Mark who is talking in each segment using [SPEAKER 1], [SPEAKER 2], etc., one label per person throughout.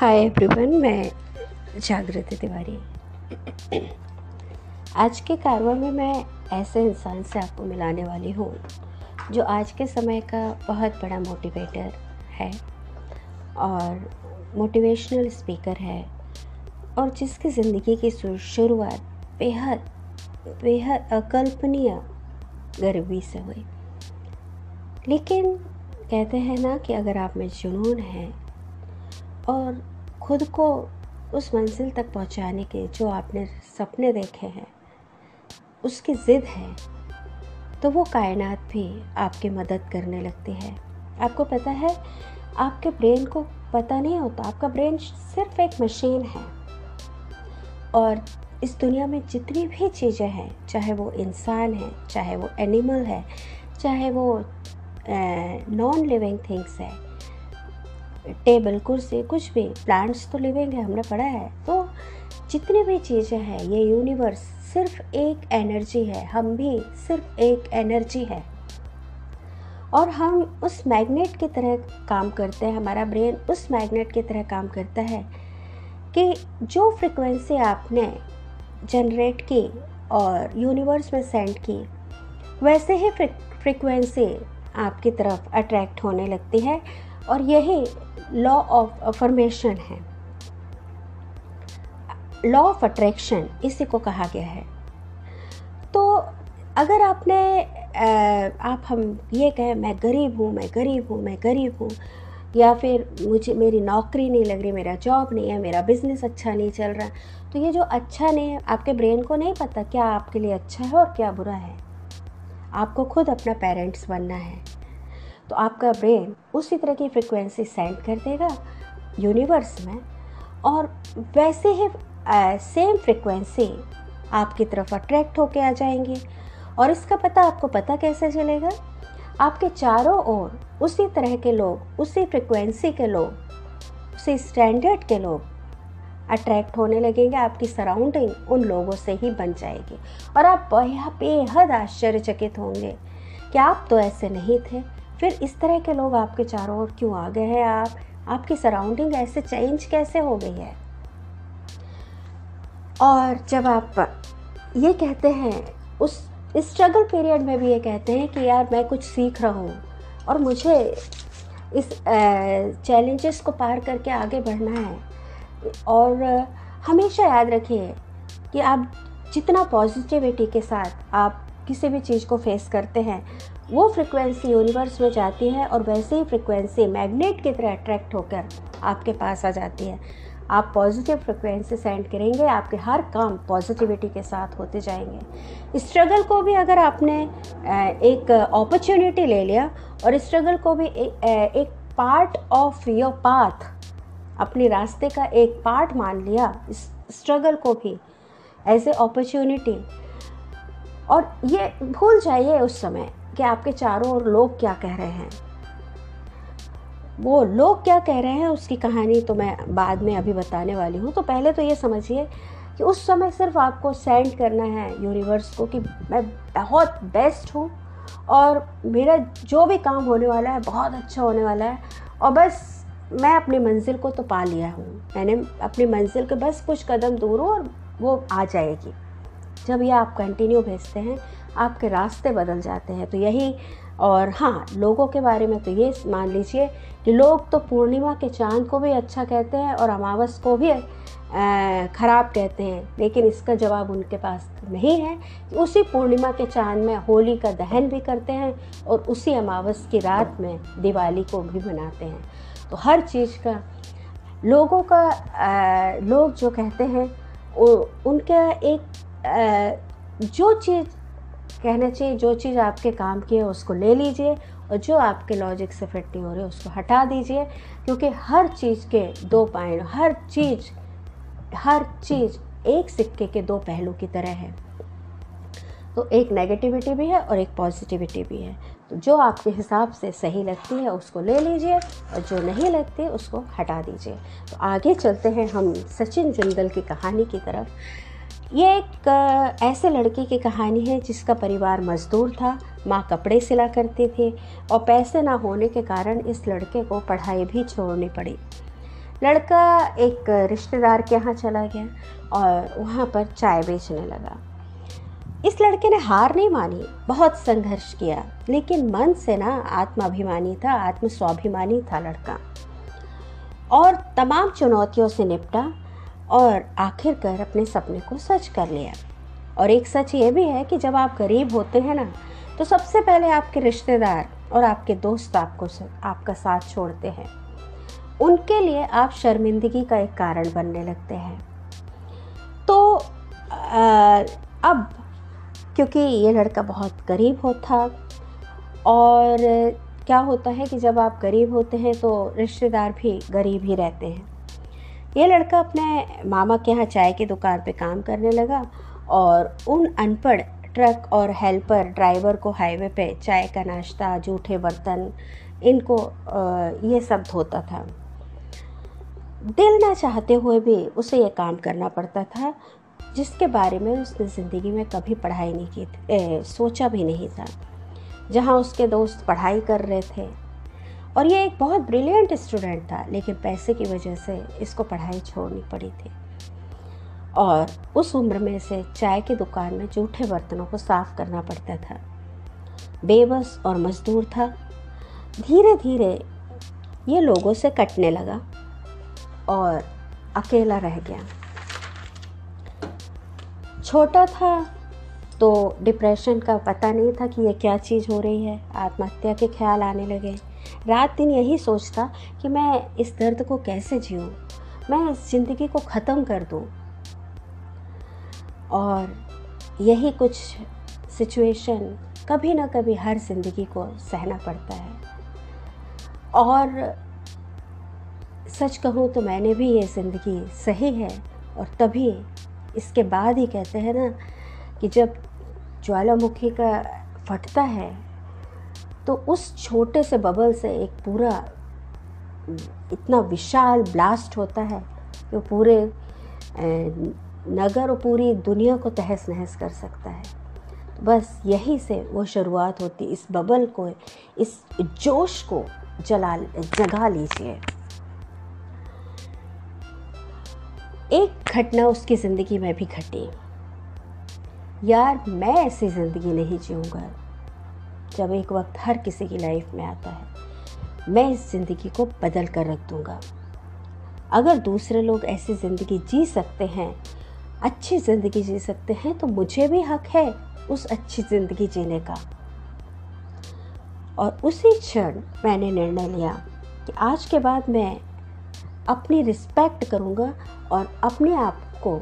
[SPEAKER 1] Hi everyone मैं जागृति तिवारी। आज के कारवा में मैं ऐसे इंसान से आपको मिलाने वाली हूँ, जो आज के समय का बहुत बड़ा मोटिवेटर है और मोटिवेशनल स्पीकर है और जिसकी ज़िंदगी की शुरुआत बेहद बेहद अकल्पनीय गरीबी से हुई। लेकिन कहते हैं ना कि अगर आप में जुनून है और खुद को उस मंजिल तक पहुँचाने के जो आपने सपने देखे हैं, उसकी ज़िद है तो वो कायनात भी आपकी मदद करने लगती है। आपको पता है, आपके ब्रेन को पता नहीं होता, आपका ब्रेन सिर्फ़ एक मशीन है। और इस दुनिया में जितनी भी चीज़ें हैं, चाहे वो इंसान है, चाहे वो एनिमल है, चाहे वो नॉन लिविंग थिंग्स है टेबल कुर्सी कुछ भी। प्लांट्स तो लिविंग है, हमने पढ़ा है। तो जितनी भी चीज़ें हैं, ये यूनिवर्स सिर्फ़ एक एनर्जी है। हम भी सिर्फ़ एक एनर्जी है। और हम उस मैग्नेट की तरह काम करते हैं। हमारा ब्रेन उस मैग्नेट की तरह काम करता है कि जो फ्रिक्वेंसी आपने जनरेट की और यूनिवर्स में सेंड की, वैसे ही फ्रिक्वेंसी आपकी तरफ़ अट्रैक्ट होने लगती है। और यही लॉ ऑफ़ अफर्मेशन है। लॉ ऑफ़ अट्रैक्शन, इसी को कहा गया है। तो अगर आपने आप हम ये कहें, मैं गरीब हूँ, मैं गरीब हूँ, मैं गरीब हूँ, या फिर मुझे, मेरी नौकरी नहीं लग रही, मेरा जॉब नहीं है, मेरा बिज़नेस अच्छा नहीं चल रहा तो ये जो अच्छा नहीं है, आपके ब्रेन को नहीं पता क्या आपके लिए अच्छा है और क्या बुरा है। आपको खुद अपना पेरेंट्स बनना है। तो आपका ब्रेन उसी तरह की फ्रिक्वेंसी सेंड कर देगा यूनिवर्स में, और वैसे ही सेम फ्रिक्वेंसी आपकी तरफ़ अट्रैक्ट होके आ जाएँगी। और इसका पता आपको पता कैसे चलेगा? आपके चारों ओर उसी तरह के लोग, उसी फ्रिक्वेंसी के लोग, उसी स्टैंडर्ड के लोग अट्रैक्ट होने लगेंगे, आपकी सराउंडिंग उन लोगों से ही बन जाएगी। और आप बेहद आश्चर्यचकित होंगे कि आप तो ऐसे नहीं थे। फिर इस तरह के लोग आपके चारों ओर क्यों आ गए हैं आप? आपकी सराउंडिंग ऐसे चेंज कैसे हो गई है? और जब आप ये कहते हैं, उस स्ट्रगल पीरियड में भी ये कहते हैं कि यार मैं कुछ सीख रहा हूँ और मुझे इस चैलेंजेस को पार करके आगे बढ़ना है। और हमेशा याद रखिए कि आप जितना पॉजिटिविटी के साथ आप किसी भी चीज़ को फेस करते हैं। वो फ्रिक्वेंसी यूनिवर्स में जाती है और वैसे ही फ्रिक्वेंसी मैग्नेट की तरह अट्रैक्ट होकर आपके पास आ जाती है। आप पॉजिटिव फ्रिक्वेंसी सेंड करेंगे, आपके हर काम पॉजिटिविटी के साथ होते जाएँगे। स्ट्रगल को भी अगर आपने एक अपॉर्चुनिटी ले लिया और स्ट्रगल को भी एक पार्ट ऑफ़ योर पाथ अपने रास्ते का एक पार्ट मान लिया स्ट्रगल को भी एज ए अपॉर्चुनिटी और ये भूल जाइए उस समय कि आपके चारों ओर लोग क्या कह रहे हैं। वो लोग क्या कह रहे हैं उसकी कहानी तो मैं बाद में अभी बताने वाली हूँ। तो पहले तो ये समझिए कि उस समय सिर्फ़ आपको सेंड करना है यूनिवर्स को कि मैं बहुत बेस्ट हूँ और मेरा जो भी काम होने वाला है बहुत अच्छा होने वाला है और बस मैं अपनी मंजिल को तो पा लिया हूँ। मैंने अपनी मंजिल के बस कुछ कदम दूर हूँ और वो आ जाएगी। जब ये आप कंटिन्यू भेजते हैं आपके रास्ते बदल जाते हैं। तो यही और हाँ लोगों के बारे में तो ये मान लीजिए कि लोग तो पूर्णिमा के चाँद को भी अच्छा कहते हैं और अमावस को भी ख़राब कहते हैं। लेकिन इसका जवाब उनके पास नहीं है। उसी पूर्णिमा के चाँद में होली का दहन भी करते हैं और उसी अमावस की रात में दिवाली को भी मनाते हैं। तो हर चीज़ का लोगों का आ, लोग जो कहते हैं उनका एक जो चीज़ कहना चाहिए, जो चीज़ आपके काम की है, उसको ले लीजिए और जो आपके लॉजिक से फिट नहीं हो रही है, उसको हटा दीजिए। क्योंकि हर चीज़ के दो पॉइंट हर चीज़ हर चीज़ एक सिक्के के दो पहलू की तरह है। तो एक नेगेटिविटी भी है और एक पॉजिटिविटी भी है। तो जो आपके हिसाब से सही लगती है, उसको ले लीजिए और जो नहीं लगती, उसको हटा दीजिए। तो आगे चलते हैं हम सचिन जिंदल की कहानी की तरफ़। ये एक ऐसे लड़के की कहानी है जिसका परिवार मज़दूर था, माँ कपड़े सिला करती थी और पैसे ना होने के कारण इस लड़के को पढ़ाई भी छोड़नी पड़ी। लड़का एक रिश्तेदार के यहाँ चला गया और वहाँ पर चाय बेचने लगा। इस लड़के ने हार नहीं मानी, बहुत संघर्ष किया, लेकिन मन से ना आत्माभिमानी था आत्म स्वाभिमानी था लड़का। और तमाम चुनौतियों से निपटा और आखिरकार अपने सपने को सच कर लिया। और एक सच ये भी है कि जब आप गरीब होते हैं ना तो सबसे पहले आपके रिश्तेदार और आपके दोस्त आपको आपका साथ छोड़ते हैं। उनके लिए आप शर्मिंदगी का एक कारण बनने लगते हैं। तो आ, अब क्योंकि ये लड़का बहुत गरीब होता और क्या होता है कि जब आप गरीब होते हैं तो रिश्तेदार भी गरीब ही रहते हैं। ये लड़का अपने मामा के यहाँ चाय की दुकान पे काम करने लगा और उन अनपढ़ ट्रक और हेल्पर ड्राइवर को हाईवे पे चाय का नाश्ता जूठे बर्तन इनको ये सब धोता था। दिल ना चाहते हुए भी उसे ये काम करना पड़ता था जिसके बारे में उसने ज़िंदगी में कभी पढ़ाई नहीं की ए, सोचा भी नहीं था जहाँ उसके दोस्त पढ़ाई कर रहे थे। और ये एक बहुत ब्रिलियंट स्टूडेंट था, लेकिन पैसे की वजह से इसको पढ़ाई छोड़नी पड़ी थी। और उस उम्र में से चाय की दुकान में जूठे बर्तनों को साफ़ करना पड़ता था। बेबस और मजदूर था। धीरे धीरे ये लोगों से कटने लगा और अकेला रह गया। छोटा था तो डिप्रेशन का पता नहीं था कि ये क्या चीज़ हो रही है। आत्महत्या के ख्याल आने लगे। रात दिन यही सोचता कि मैं इस दर्द को कैसे जीऊँ? मैं इस ज़िंदगी को ख़त्म कर दूँ? और यही कुछ सिचुएशन कभी ना कभी हर ज़िंदगी को सहना पड़ता है। और सच कहूँ तो मैंने भी ये ज़िंदगी सही है और तभी इसके बाद ही कहते हैं ना कि जब ज्वालामुखी का फटता है तो उस छोटे से बबल से एक पूरा, इतना विशाल ब्लास्ट होता है कि वो पूरे नगर और पूरी दुनिया को तहस नहस कर सकता है। बस यही से वो शुरुआत होती इस बबल को, इस जोश को जला, जगा लीजिए। एक घटना उसकी ज़िंदगी में भी घटी। यार मैं ऐसी ज़िंदगी नहीं जीऊँगा जब एक वक्त हर किसी की लाइफ में आता है। मैं इस ज़िंदगी को बदल कर रख दूँगा। अगर दूसरे लोग ऐसी ज़िंदगी जी सकते हैं, अच्छी ज़िंदगी जी सकते हैं तो मुझे भी हक है उस अच्छी ज़िंदगी जीने का। और उसी क्षण मैंने निर्णय लिया कि आज के बाद मैं अपनी रिस्पेक्ट करूँगा और अपने आप को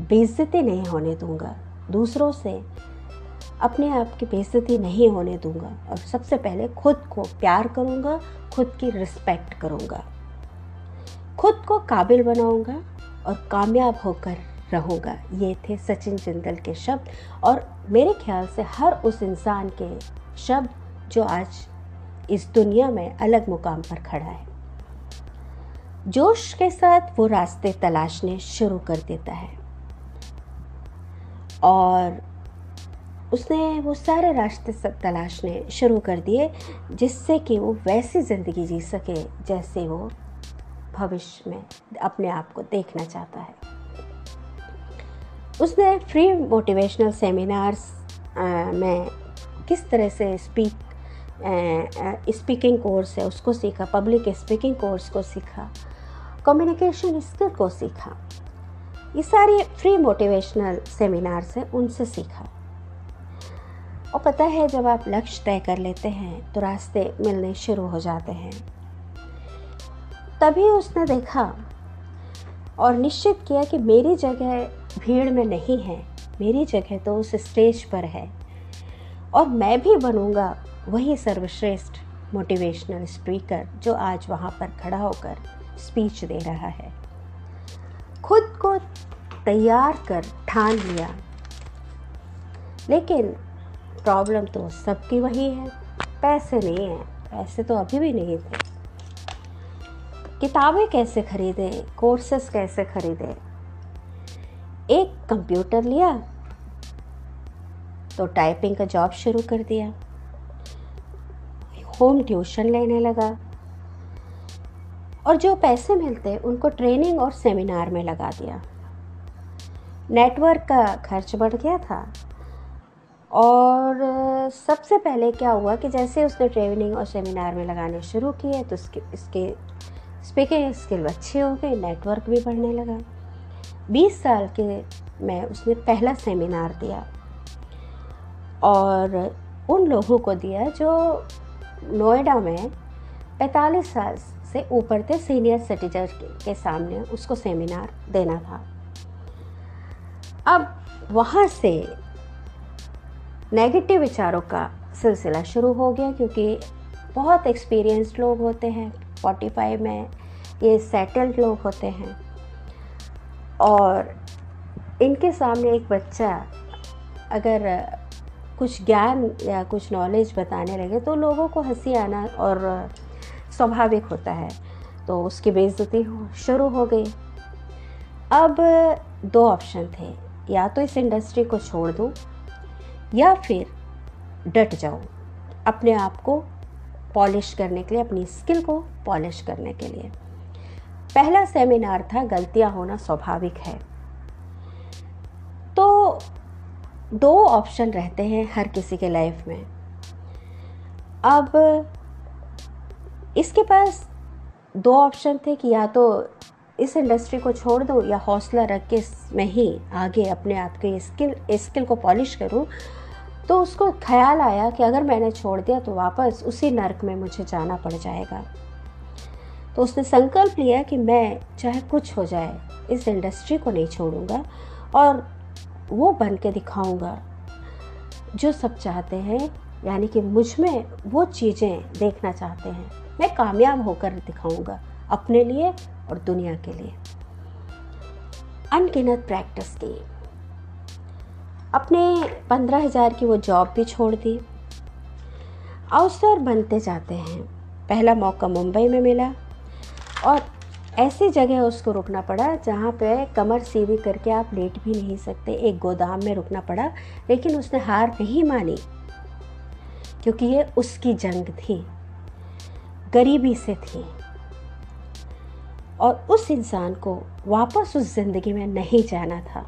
[SPEAKER 1] बेइज्जती नहीं होने दूँगा। दूसरों से अपने आप की बेइज्जती नहीं होने दूँगा। और सबसे पहले खुद को प्यार करूँगा, खुद की रिस्पेक्ट करूँगा। खुद को काबिल बनाऊँगा और कामयाब होकर रहूँगा। ये थे सचिन जिंदल के शब्द। और मेरे ख्याल से हर उस इंसान के शब्द जो आज इस दुनिया में अलग मुकाम पर खड़ा है। जोश के साथ वो रास्ते तलाशने शुरू कर देता है। और उसने वो सारे रास्ते सब तलाशने शुरू कर दिए, जिससे कि वो वैसी ज़िंदगी जी सके जैसे वो भविष्य में अपने आप को देखना चाहता है। उसने फ्री मोटिवेशनल सेमिनार्स में किस तरह से स्पीक स्पीकिंग कोर्स है, उसको सीखा पब्लिक स्पीकिंग कोर्स को सीखा कम्युनिकेशन स्किल को सीखा। ये सारे फ्री मोटिवेशनल सेमिनार से उनसे सीखा। और पता है, जब आप लक्ष्य तय कर लेते हैं तो रास्ते मिलने शुरू हो जाते हैं। तभी उसने देखा और निश्चित किया कि मेरी जगह भीड़ में नहीं है, मेरी जगह तो उस स्टेज पर है। और मैं भी बनूँगा वही सर्वश्रेष्ठ मोटिवेशनल स्पीकर जो आज वहाँ पर खड़ा होकर स्पीच दे रहा है। खुद को तैयार कर ठान लिया। लेकिन प्रॉब्लम तो सबकी वही है। पैसे नहीं हैं। पैसे तो अभी भी नहीं थे। किताबें कैसे खरीदे? कोर्सेस कैसे खरीदे? एक कंप्यूटर लिया तो टाइपिंग का जॉब शुरू कर दिया। होम ट्यूशन लेने लगा। और जो पैसे मिलते, उनको ट्रेनिंग और सेमिनार में लगा दिया। नेटवर्क का खर्च बढ़ गया था। और सबसे पहले क्या हुआ कि जैसे उसने ट्रेनिंग और सेमिनार में लगाने शुरू किए तो उसके, इसके स्पीकिंग स्किल अच्छे हो गए, नेटवर्क भी बढ़ने लगा। 20 साल के में उसने पहला सेमिनार दिया और उन लोगों को दिया जो नोएडा में 45 साल से ऊपर थे सीनियर सिटीजन के सामने उसको सेमिनार देना था। अब वहाँ से नेगेटिव विचारों का सिलसिला शुरू हो गया क्योंकि बहुत एक्सपीरियंस्ड लोग होते हैं। 45 में ये सेटल्ड लोग होते हैं। और इनके सामने एक बच्चा अगर कुछ ज्ञान या कुछ नॉलेज बताने लगे तो लोगों को हँसी आना और स्वाभाविक होता है। तो उसकी बेइज्जती शुरू हो गई। अब दो ऑप्शन थे। या तो इस इंडस्ट्री को छोड़ दूँ, या फिर डट जाऊँ अपने आप को पॉलिश करने के लिए, अपनी स्किल को पॉलिश करने के लिए। पहला सेमिनार था, गलतियाँ होना स्वाभाविक है। तो दो ऑप्शन रहते हैं हर किसी के लाइफ में। अब इसके पास दो ऑप्शन थे कि या तो इस इंडस्ट्री को छोड़ दो या हौसला रख के मैं ही आगे अपने आप के स्किल स्किल को पॉलिश करूँ तो उसको ख्याल आया कि अगर मैंने छोड़ दिया तो वापस उसी नर्क में मुझे जाना पड़ जाएगा। तो उसने संकल्प लिया कि मैं चाहे कुछ हो जाए, इस इंडस्ट्री को नहीं छोड़ूँगा और वो बन के दिखाऊँगा। जो सब चाहते हैं, यानी कि मुझमें वो चीज़ें देखना चाहते हैं, मैं कामयाब होकर दिखाऊँगा। अपने लिए और दुनिया के लिए। अनगिनत प्रैक्टिस की। अपने पंद्रह हज़ार की वो जॉब भी छोड़ दी। अवसर बनते जाते हैं। पहला मौका मुंबई में मिला और ऐसी जगह उसको रुकना पड़ा जहाँ पे कमर सीधी करके आप लेट भी नहीं सकते। एक गोदाम में रुकना पड़ा, लेकिन उसने हार नहीं मानी, क्योंकि ये उसकी जंग थी। गरीबी से थी। और उस इंसान को वापस उस ज़िंदगी में नहीं जाना था।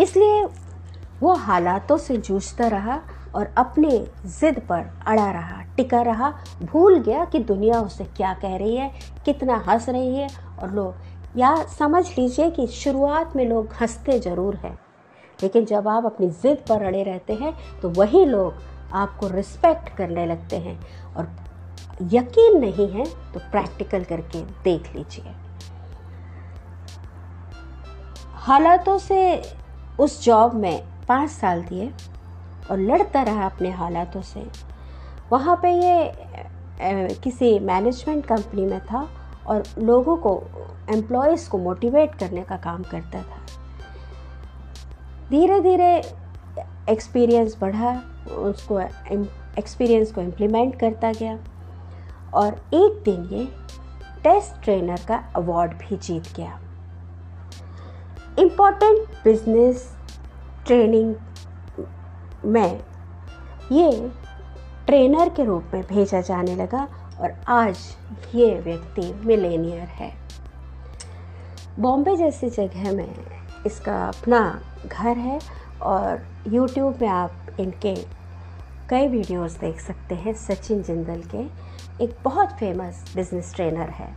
[SPEAKER 1] इसलिए वो हालातों से जूझता रहा और अपने ज़िद पर अड़ा रहा, टिका रहा, भूल गया कि दुनिया उसे क्या कह रही है, कितना हंस रही है। और लोग या समझ लीजिए कि शुरुआत में लोग हँसते ज़रूर हैं, लेकिन जब आप अपनी ज़िद पर अड़े रहते हैं तो वही लोग आपको रिस्पेक्ट करने लगते हैं। और यकीन नहीं है तो प्रैक्टिकल करके देख लीजिए। हालातों से उस जॉब में पाँच साल दिए और लड़ता रहा अपने हालातों से। वहाँ पे ये किसी मैनेजमेंट कंपनी में था और लोगों को एम्प्लॉयज़ को मोटिवेट करने का काम करता था। धीरे धीरे एक्सपीरियंस बढ़ा, उसको एक्सपीरियंस को इम्प्लीमेंट करता गया। और एक दिन ये टेस्ट ट्रेनर का अवार्ड भी जीत गया। इंपॉर्टेंट बिज़नेस ट्रेनिंग में ये ट्रेनर के रूप में भेजा जाने लगा और आज ये व्यक्ति मिलेनियर है। बॉम्बे जैसी जगह में इसका अपना घर है और यूट्यूब में आप इनके कई वीडियोस देख सकते हैं, सचिन जिंदल के। एक बहुत फ़ेमस बिज़नेस ट्रेनर है।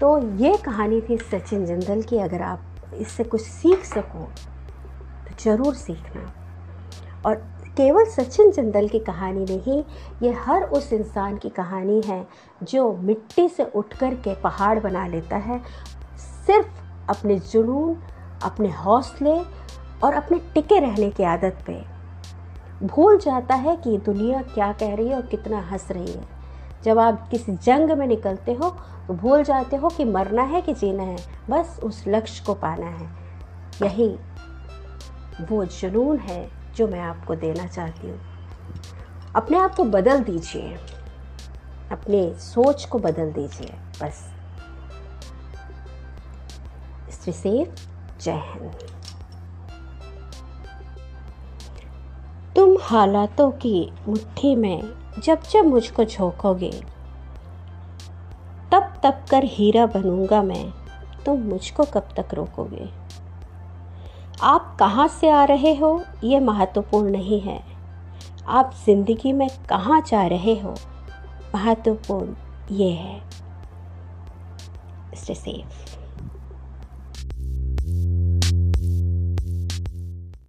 [SPEAKER 1] तो ये कहानी थी सचिन जिंदल की। अगर आप इससे कुछ सीख सको तो ज़रूर सीखना। और केवल सचिन जिंदल की कहानी नहीं, ये हर उस इंसान की कहानी है जो मिट्टी से उठ कर के पहाड़ बना लेता है। सिर्फ़ अपने जुनून, अपने हौसले और अपने टिके रहने की आदत पे। भूल जाता है कि दुनिया क्या कह रही है और कितना हंस रही है। जब आप किसी जंग में निकलते हो तो भूल जाते हो कि मरना है कि जीना है। बस उस लक्ष्य को पाना है। यही वो जुनून है जो मैं आपको देना चाहती हूँ। अपने आप को बदल दीजिए। अपने सोच को बदल दीजिए। बस। स्त्री सेफ़ जय हिंद। तुम हालातों की मुट्ठी में जब जब मुझको झोंकोगे। तप कर हीरा बनूँगा मैं, तुम मुझको कब तक रोकोगे? आप कहाँ से आ रहे हो, ये महत्वपूर्ण नहीं है। आप ज़िंदगी में कहाँ जा रहे हो, महत्वपूर्ण ये है। Stay safe